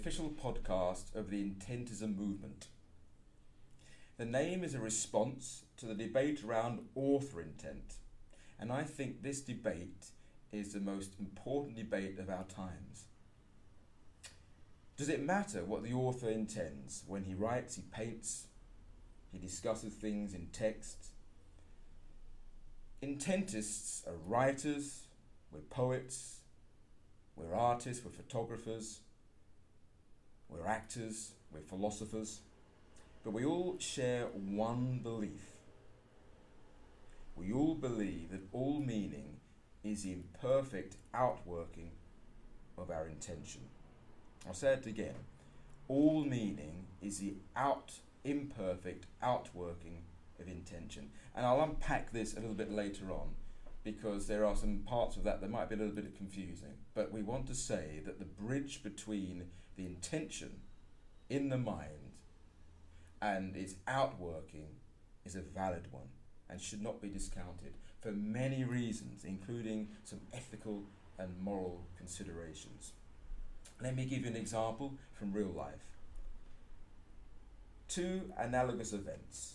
official podcast of the Intentism movement. The name is a response to the debate around author intent, and I think this debate is the most important debate of our times. Does it matter what the author intends when he writes, he paints, he discusses things in text? Intentists are writers, we're poets, we're artists, we're photographers, we're actors, we're philosophers, but we all share one belief. We all believe that all meaning is the imperfect outworking of our intention. I'll say it again. All meaning is the out imperfect outworking of intention. And I'll unpack this a little bit later on because there are some parts of that that might be a little bit confusing. But we want to say that the bridge between the intention in the mind and its outworking is a valid one and should not be discounted for many reasons, including some ethical and moral considerations. Let me give you an example from real life. Two analogous events.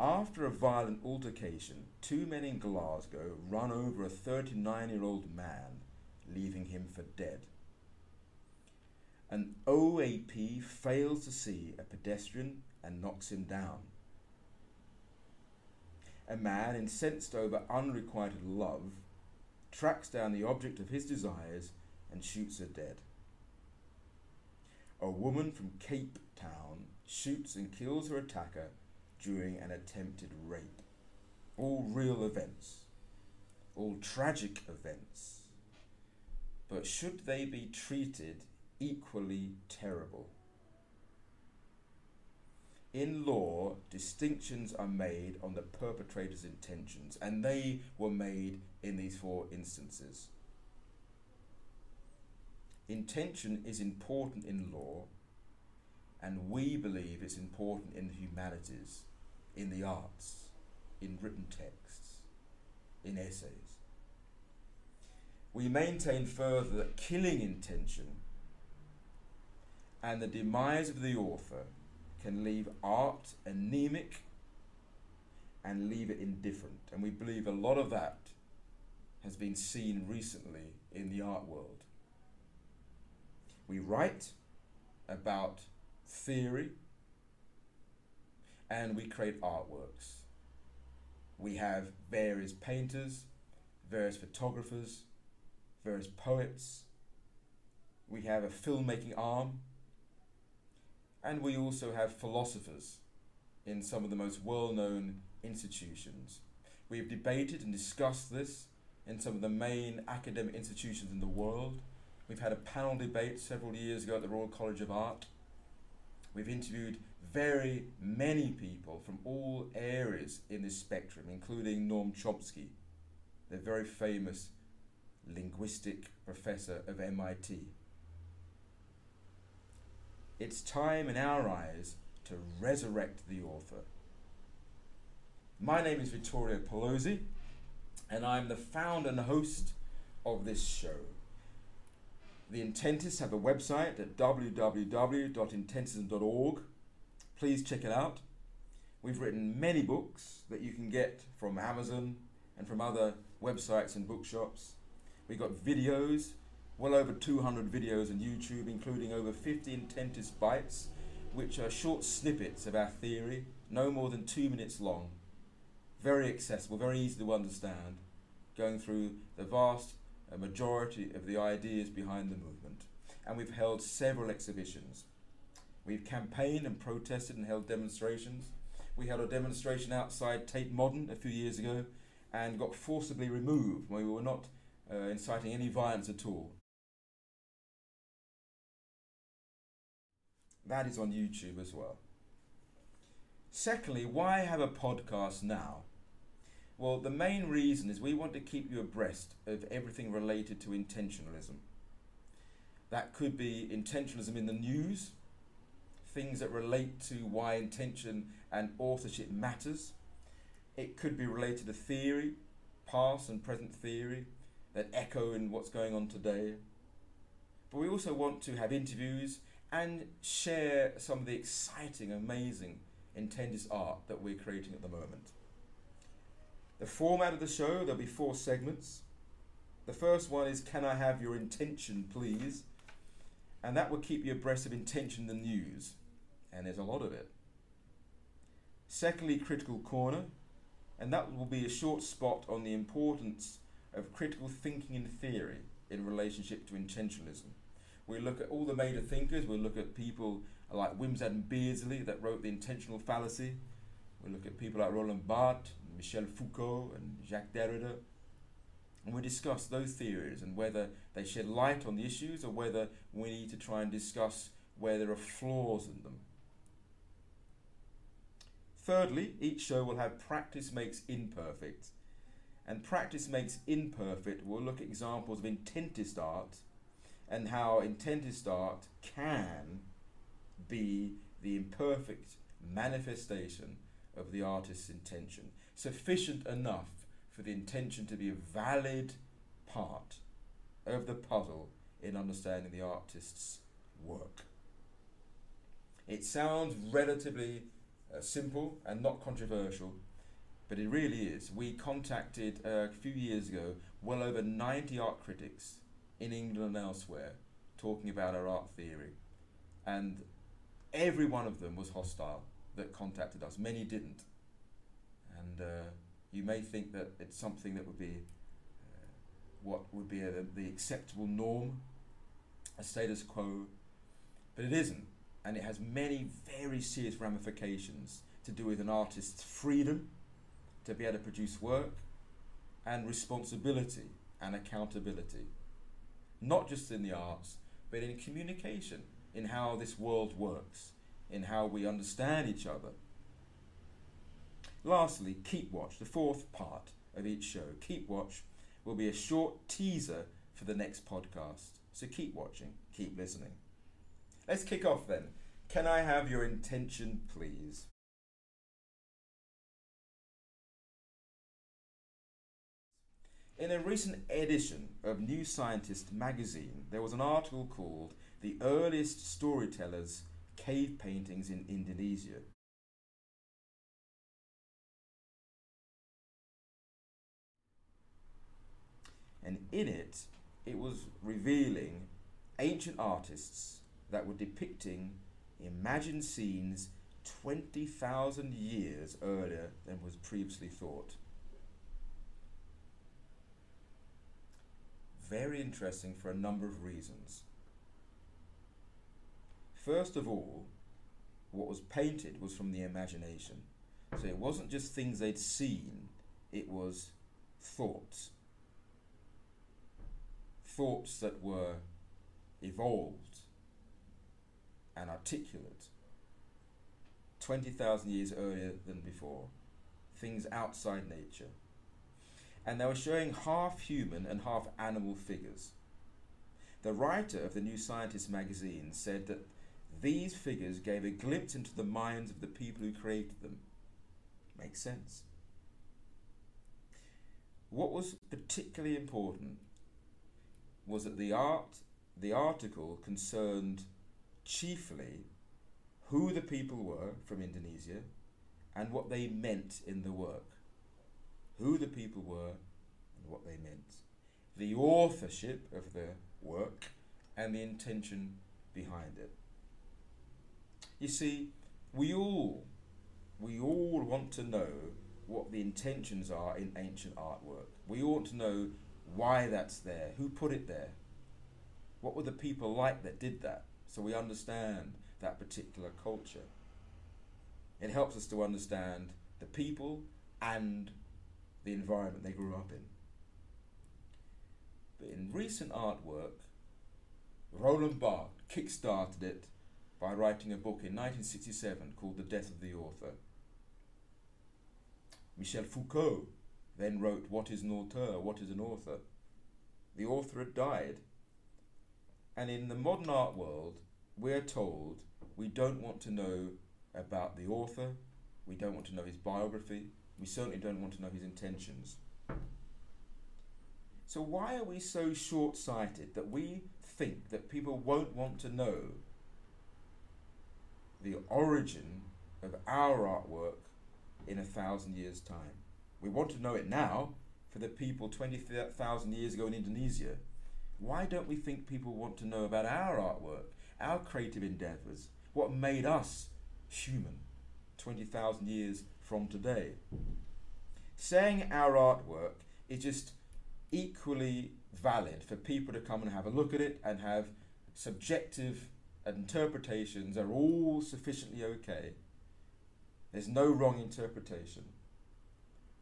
After a violent altercation, two men in Glasgow run over a 39 year old man, leaving him for dead. An OAP fails to see a pedestrian and knocks him down. A man incensed over unrequited love tracks down the object of his desires and shoots her dead. A woman from Cape Town shoots and kills her attacker during an attempted rape. All real events, all tragic events. But should they be treated equally terrible? In law, distinctions are made on the perpetrator's intentions, and they were made in these four instances. Intention is important in law, and we believe it's important in the humanities, in the arts, in written texts, in essays. We maintain further that killing intention and the demise of the author can leave art anemic and leave it indifferent. And we believe a lot of that has been seen recently in the art world. We write about theory and we create artworks. We have various painters, various photographers, various poets. We have a filmmaking arm and we also have philosophers in some of the most well known institutions. We've debated and discussed this in some of the main academic institutions in the world. We've had a panel debate several years ago at the Royal College of Art. We've interviewed very many people from all areas in this spectrum, including Noam Chomsky, the very famous linguistic professor of MIT. It's time in our eyes to resurrect the author. My name is Vittorio Pelosi, and I'm the founder and host of this show. The Intentists have a website at www.intentism.org. Please check it out. We've written many books that you can get from Amazon and from other websites and bookshops. We've got videos well over 200 videos on YouTube, including over 50 Intentist bites, which are short snippets of our theory, no more than two minutes long. Very accessible, very easy to understand, going through the vast uh, majority of the ideas behind the movement. And we've held several exhibitions. We've campaigned and protested and held demonstrations. We held a demonstration outside Tate Modern a few years ago and got forcibly removed when we were not uh, inciting any violence at all. That is on YouTube as well. Secondly, why have a podcast now? Well, the main reason is we want to keep you abreast of everything related to intentionalism. That could be intentionalism in the news, things that relate to why intention and authorship matters. It could be related to theory, past and present theory, that echo in what's going on today. but we also want to have interviews and share some of the exciting, amazing intentist art that we're creating at the moment. The format of the show, there'll be four segments. The first one is Can I Have Your Intention, Please? And that will keep you abreast of intention in the news. And there's a lot of it. Secondly, Critical Corner. And that will be a short spot on the importance of critical thinking in theory in relationship to intentionalism. We'll look at all the major thinkers. We'll look at people like Wimsatt and Beardsley that wrote The Intentional Fallacy. We'll look at people like Roland Barthes, Michel Foucault, and Jacques Derrida. And we discuss those theories and whether they shed light on the issues or whether we need to try and discuss where there are flaws in them. Thirdly, each show will have practice makes imperfect. And practice makes imperfect, we'll look at examples of intentist art and how intended art can be the imperfect manifestation of the artist's intention, sufficient enough for the intention to be a valid part of the puzzle in understanding the artist's work. It sounds relatively uh, simple and not controversial, but it really is. We contacted uh, a few years ago well over 90 art critics in England and elsewhere talking about our art theory, and every one of them was hostile that contacted us. Many didn't, and uh, you may think that it's something that would be uh, what would be a, the acceptable norm, a status quo, but it isn't and it has many very serious ramifications to do with an artist's freedom to be able to produce work and responsibility and accountability. Not just in the arts, but in communication, in how this world works, in how we understand each other. Lastly, Keep Watch, the fourth part of each show. Keep Watch will be a short teaser for the next podcast. So keep watching, keep listening. Let's kick off then. Can I have your intention, please? In a recent edition of New Scientist magazine, there was an article called The Earliest Storytellers Cave Paintings in Indonesia. And in it, it was revealing ancient artists that were depicting imagined scenes 20,000 years earlier than was previously thought. Very interesting for a number of reasons. First of all, what was painted was from the imagination. So it wasn't just things they'd seen, it was thoughts. Thoughts that were evolved and articulate 20,000 years earlier than before, things outside nature. And they were showing half human and half animal figures. The writer of the New Scientist magazine said that these figures gave a glimpse into the minds of the people who created them. Makes sense. What was particularly important was that the art, the article concerned chiefly who the people were from Indonesia and what they meant in the work. Who the people were and what they meant. The authorship of the work and the intention behind it. You see, we all, we all want to know what the intentions are in ancient artwork. We ought to know why that's there, who put it there, what were the people like that did that so we understand that particular culture. It helps us to understand the people and the environment they grew up in. But in recent artwork, Roland Barthes kick-started it by writing a book in 1967 called The Death of the Author. Michel Foucault then wrote What is an auteur? What is an author? The author had died and in the modern art world, we're told we don't want to know about the author, we don't want to know his biography, we certainly don't want to know his intentions. So, why are we so short sighted that we think that people won't want to know the origin of our artwork in a thousand years' time. We want to know it now for the people 20,000 years ago in Indonesia. Why don't we think people want to know about our artwork, our creative endeavours, what made us human 20,000 years from today? Saying our artwork is just equally valid for people to come and have a look at it and have subjective interpretations are all sufficiently okay. There's no wrong interpretation.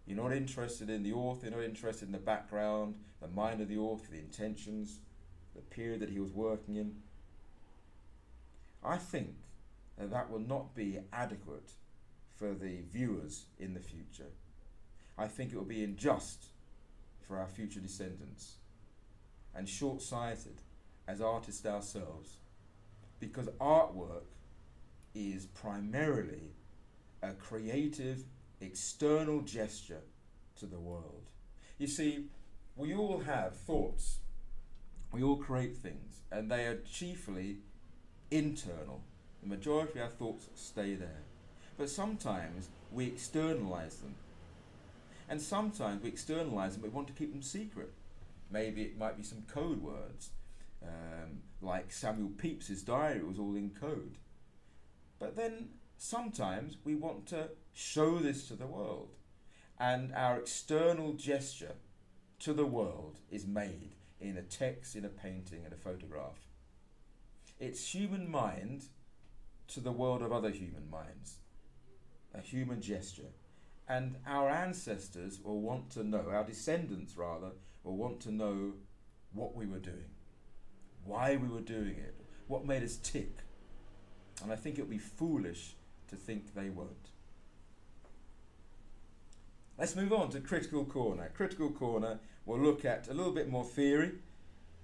You're not interested in the author, you're not interested in the background, the mind of the author, the intentions, the period that he was working in. I think that that will not be adequate for the viewers in the future. I think it will be unjust for our future descendants and short sighted as artists ourselves because artwork is primarily a creative external gesture to the world. You see, we all have thoughts, we all create things, and they are chiefly internal. The majority of our thoughts stay there. But sometimes we externalize them. And sometimes we externalize them, but we want to keep them secret. Maybe it might be some code words, um, like Samuel Pepys's diary was all in code. But then sometimes we want to show this to the world, and our external gesture to the world is made in a text, in a painting, in a photograph. It's human mind to the world of other human minds, a human gesture. And our ancestors will want to know, our descendants rather, will want to know what we were doing, why we were doing it, what made us tick. And I think it would be foolish to think they won't. Let's move on to Critical Corner. Critical Corner will look at a little bit more theory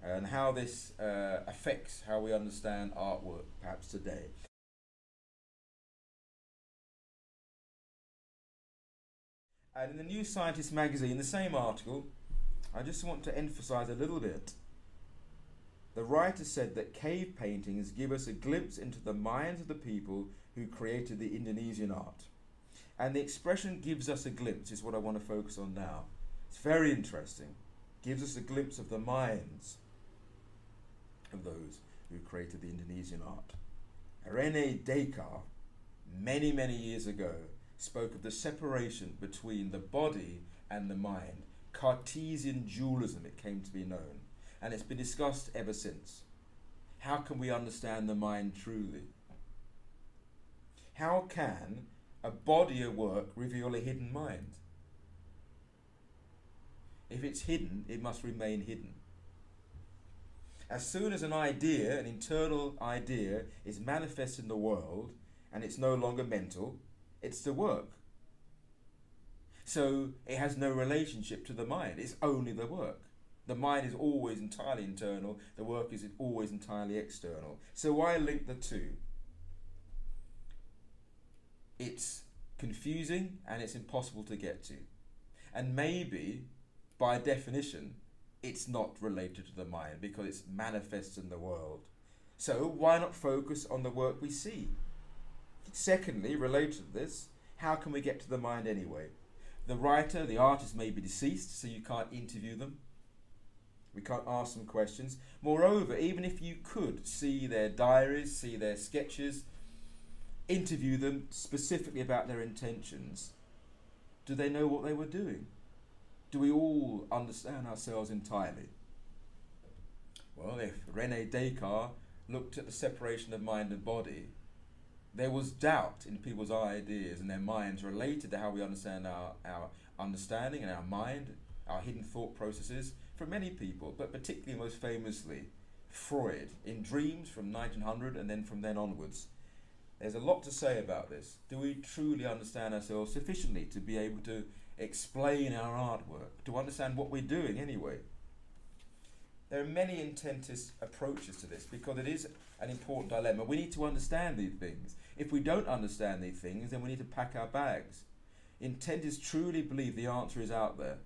and how this uh, affects how we understand artwork perhaps today. And in the New Scientist magazine, the same article, I just want to emphasize a little bit. The writer said that cave paintings give us a glimpse into the minds of the people who created the Indonesian art. And the expression gives us a glimpse is what I want to focus on now. It's very interesting. Gives us a glimpse of the minds of those who created the Indonesian art. Rene Descartes, many, many years ago, spoke of the separation between the body and the mind. Cartesian dualism, it came to be known. And it's been discussed ever since. How can we understand the mind truly? How can a body of work reveal a hidden mind? If it's hidden, it must remain hidden. As soon as an idea, an internal idea, is manifest in the world and it's no longer mental, it's the work. So it has no relationship to the mind, it's only the work. The mind is always entirely internal, the work is always entirely external. So why link the two? It's confusing and it's impossible to get to. And maybe, by definition, it's not related to the mind because it's manifest in the world. So why not focus on the work we see? Secondly, related to this, how can we get to the mind anyway? The writer, the artist may be deceased, so you can't interview them. We can't ask them questions. Moreover, even if you could see their diaries, see their sketches, interview them specifically about their intentions, do they know what they were doing? Do we all understand ourselves entirely? Well, if Rene Descartes looked at the separation of mind and body, there was doubt in people's ideas and their minds related to how we understand our, our understanding and our mind, our hidden thought processes for many people, but particularly most famously Freud in Dreams from 1900 and then from then onwards. There's a lot to say about this. Do we truly understand ourselves sufficiently to be able to explain our artwork, to understand what we're doing anyway? There are many intentist approaches to this because it is an important dilemma. We need to understand these things. If we don't understand these things, then we need to pack our bags. Intentists truly believe the answer is out there.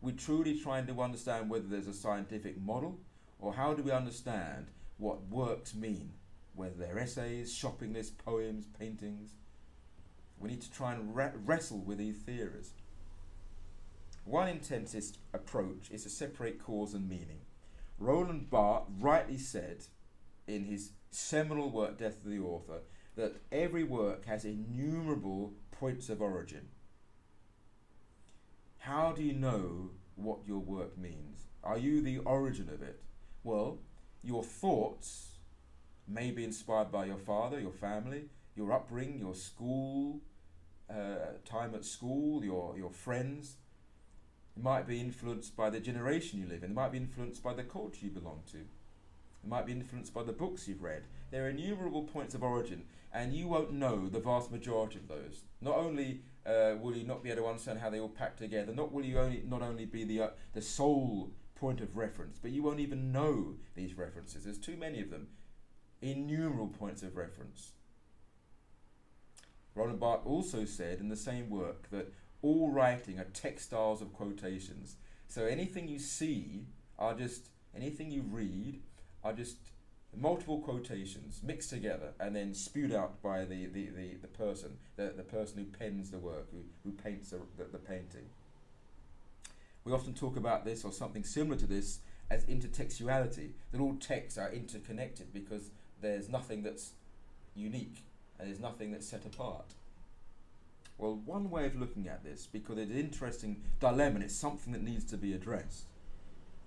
We're truly trying to understand whether there's a scientific model or how do we understand what works mean, whether they're essays, shopping lists, poems, paintings. We need to try and re- wrestle with these theories. One intentist approach is to separate cause and meaning. Roland Barthes rightly said in his seminal work, Death of the Author, that every work has innumerable points of origin. How do you know what your work means? Are you the origin of it? Well, your thoughts may be inspired by your father, your family, your upbringing, your school, uh, time at school, your, your friends. It might be influenced by the generation you live in. It might be influenced by the culture you belong to. It might be influenced by the books you've read. There are innumerable points of origin, and you won't know the vast majority of those. Not only uh, will you not be able to understand how they all pack together, not will you only not only be the uh, the sole point of reference, but you won't even know these references. There's too many of them. Innumerable points of reference. Roland Barthes also said in the same work that all writing are textiles of quotations. So anything you see are just, anything you read are just multiple quotations mixed together and then spewed out by the, the, the, the person, the, the person who pens the work, who, who paints the, the, the painting. We often talk about this or something similar to this as intertextuality, that all texts are interconnected because there's nothing that's unique and there's nothing that's set apart. Well, one way of looking at this, because it's an interesting dilemma and it's something that needs to be addressed,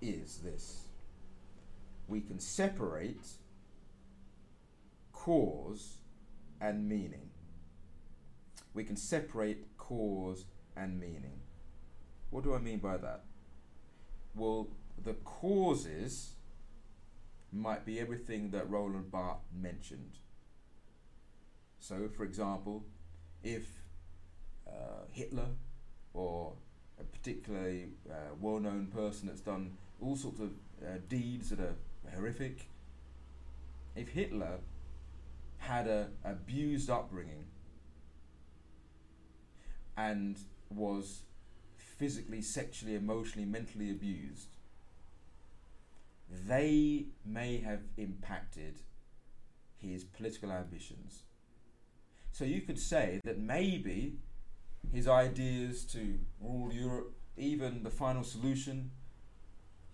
is this. We can separate cause and meaning. We can separate cause and meaning. What do I mean by that? Well, the causes might be everything that Roland Barthes mentioned. So, for example, if uh, Hitler or a particularly uh, well known person that's done all sorts of uh, deeds that are horrific, if Hitler had a abused upbringing and was physically, sexually, emotionally, mentally abused, they may have impacted his political ambitions. So you could say that maybe his ideas to rule Europe, even the final solution,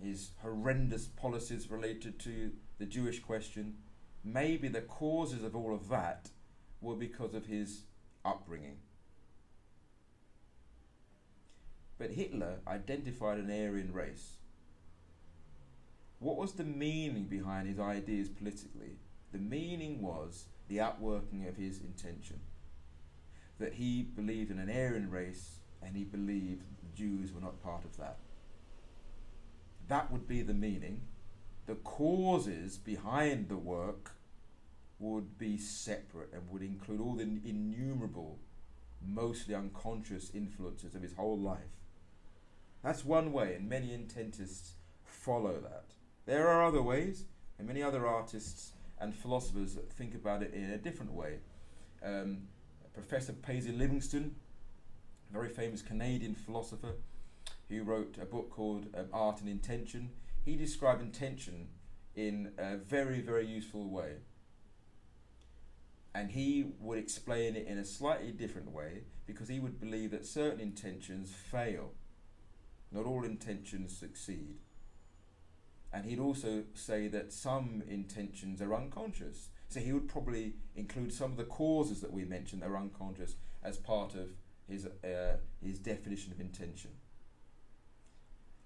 his horrendous policies related to the Jewish question, maybe the causes of all of that were because of his upbringing. But Hitler identified an Aryan race. What was the meaning behind his ideas politically? The meaning was the outworking of his intention. That he believed in an Aryan race and he believed the Jews were not part of that. That would be the meaning. The causes behind the work would be separate and would include all the innumerable, mostly unconscious influences of his whole life. That's one way, and many intentists follow that. There are other ways, and many other artists and philosophers think about it in a different way. Um, Professor Paisley Livingston, very famous Canadian philosopher, who wrote a book called um, Art and Intention, he described intention in a very, very useful way. And he would explain it in a slightly different way because he would believe that certain intentions fail. Not all intentions succeed. And he'd also say that some intentions are unconscious. So he would probably include some of the causes that we mentioned that are unconscious as part of his, uh, his definition of intention.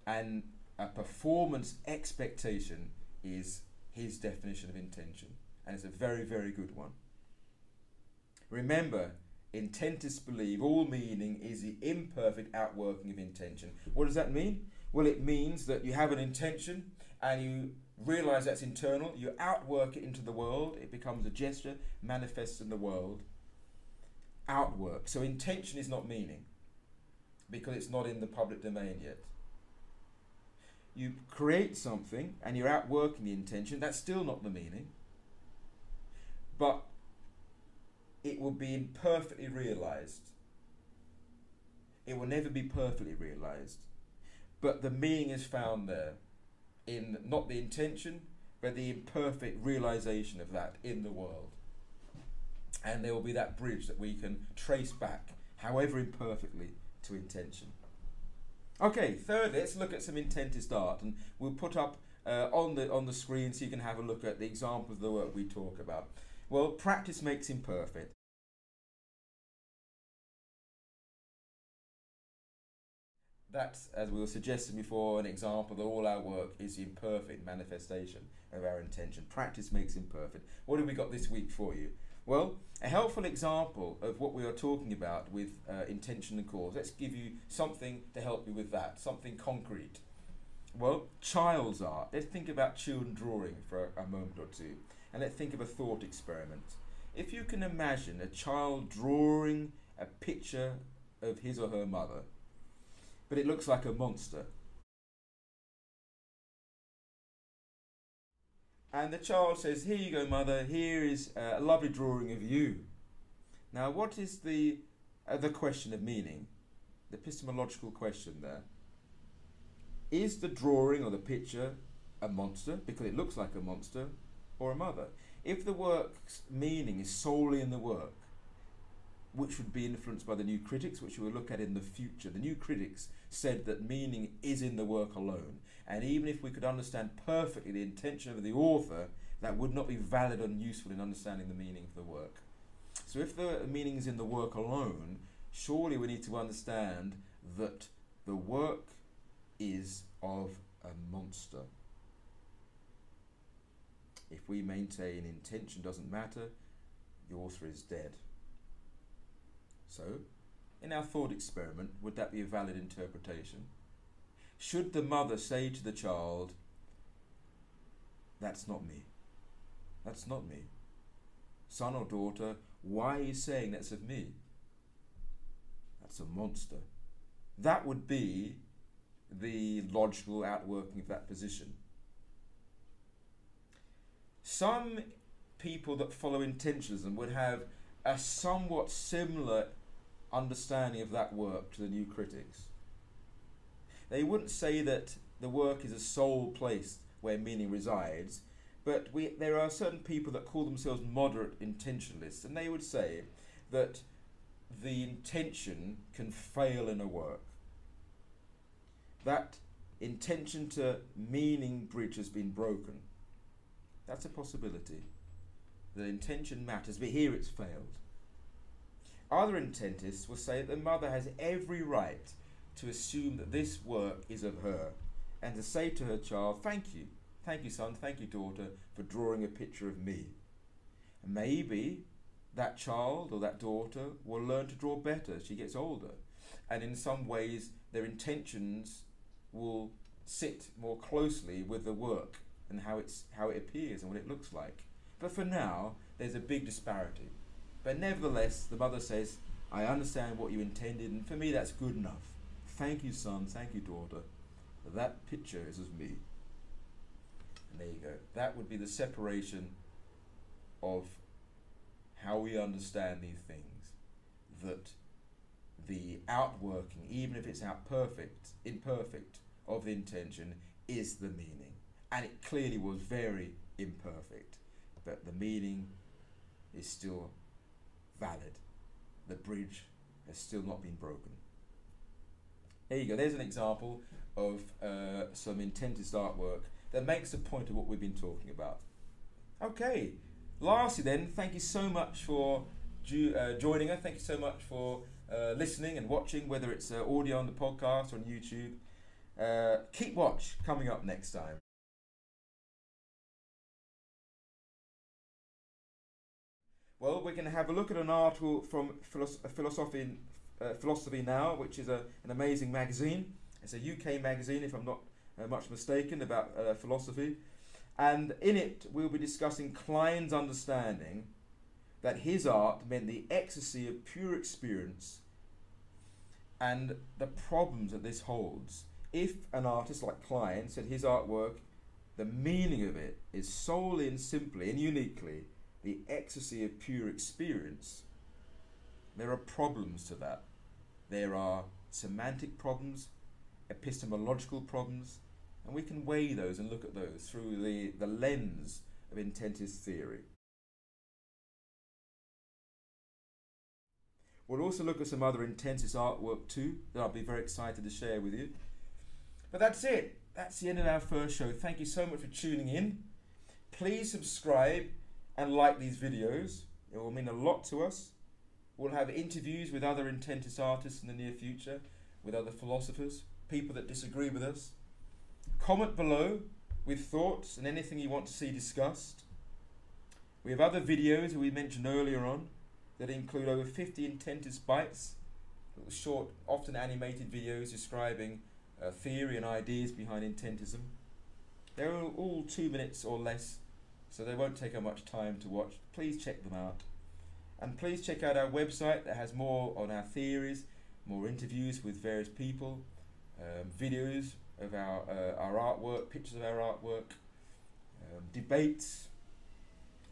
And a performance expectation is his definition of intention. And it's a very, very good one. Remember, intentists believe all meaning is the imperfect outworking of intention. What does that mean? Well, it means that you have an intention and you realize that's internal, you outwork it into the world, it becomes a gesture, manifests in the world. Outwork. So intention is not meaning because it's not in the public domain yet. You create something and you're outworking the intention, that's still not the meaning. But it will be imperfectly realized. It will never be perfectly realized. But the meaning is found there in not the intention, but the imperfect realization of that in the world. And there will be that bridge that we can trace back, however imperfectly, to intention. Okay, third, let's look at some intentist art, and we'll put up uh, on the on the screen so you can have a look at the examples of the work we talk about. Well, practice makes imperfect. That's, as we were suggesting before, an example that all our work is the imperfect manifestation of our intention. Practice makes imperfect. What have we got this week for you? Well, a helpful example of what we are talking about with uh, intention and cause. Let's give you something to help you with that, something concrete. Well, child's art. Let's think about children drawing for a, a moment or two. And let's think of a thought experiment. If you can imagine a child drawing a picture of his or her mother, but it looks like a monster. And the child says, Here you go, mother, here is a lovely drawing of you. Now, what is the, uh, the question of meaning? The epistemological question there. Is the drawing or the picture a monster because it looks like a monster or a mother? If the work's meaning is solely in the work, which would be influenced by the new critics, which we will look at in the future. The new critics said that meaning is in the work alone, and even if we could understand perfectly the intention of the author, that would not be valid and useful in understanding the meaning of the work. So, if the meaning is in the work alone, surely we need to understand that the work is of a monster. If we maintain intention doesn't matter, the author is dead. So, in our thought experiment, would that be a valid interpretation? Should the mother say to the child, That's not me. That's not me. Son or daughter, why are you saying that's of me? That's a monster. That would be the logical outworking of that position. Some people that follow intentionalism would have a somewhat similar understanding of that work to the new critics. They wouldn't say that the work is a sole place where meaning resides, but we, there are certain people that call themselves moderate intentionalists, and they would say that the intention can fail in a work. That intention to meaning bridge has been broken. That's a possibility. The intention matters, but here it's failed. Other intentists will say that the mother has every right to assume that this work is of her and to say to her child, Thank you, thank you, son, thank you, daughter, for drawing a picture of me. Maybe that child or that daughter will learn to draw better as she gets older. And in some ways, their intentions will sit more closely with the work and how, it's, how it appears and what it looks like. But for now, there's a big disparity. But nevertheless, the mother says, I understand what you intended, and for me that's good enough. Thank you, son. Thank you, daughter. That picture is of me. And there you go. That would be the separation of how we understand these things. That the outworking, even if it's out perfect, imperfect, of the intention is the meaning. And it clearly was very imperfect. But the meaning is still valid. The bridge has still not been broken. There you go. There's an example of uh, some intentist artwork that makes a point of what we've been talking about. Okay. Lastly, then, thank you so much for uh, joining us. Thank you so much for uh, listening and watching, whether it's uh, audio on the podcast or on YouTube. Uh, keep watch coming up next time. Well, we're going to have a look at an article from Philosophy, uh, Philosophy Now, which is a, an amazing magazine. It's a UK magazine, if I'm not uh, much mistaken, about uh, philosophy. And in it, we'll be discussing Klein's understanding that his art meant the ecstasy of pure experience and the problems that this holds. If an artist like Klein said his artwork, the meaning of it is solely and simply and uniquely the ecstasy of pure experience, there are problems to that. There are semantic problems, epistemological problems, and we can weigh those and look at those through the, the lens of intentist theory. We'll also look at some other intentist artwork too that I'll be very excited to share with you. But that's it. That's the end of our first show. Thank you so much for tuning in. Please subscribe and like these videos. It will mean a lot to us. We'll have interviews with other intentist artists in the near future, with other philosophers, people that disagree with us. Comment below with thoughts and anything you want to see discussed. We have other videos that we mentioned earlier on that include over 50 intentist bites, little short, often animated videos describing uh, theory and ideas behind intentism. They're all two minutes or less, so they won't take up much time to watch. Please check them out. And please check out our website that has more on our theories, more interviews with various people, um, videos of our, uh, our artwork, pictures of our artwork, um, debates,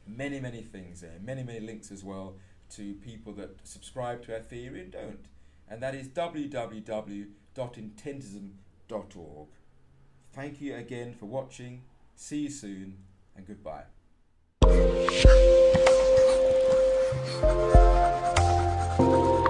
many, many things there, many, many links as well to people that subscribe to our theory and don't. And that is www.intentism.org. Thank you again for watching. See you soon and goodbye. Thank you.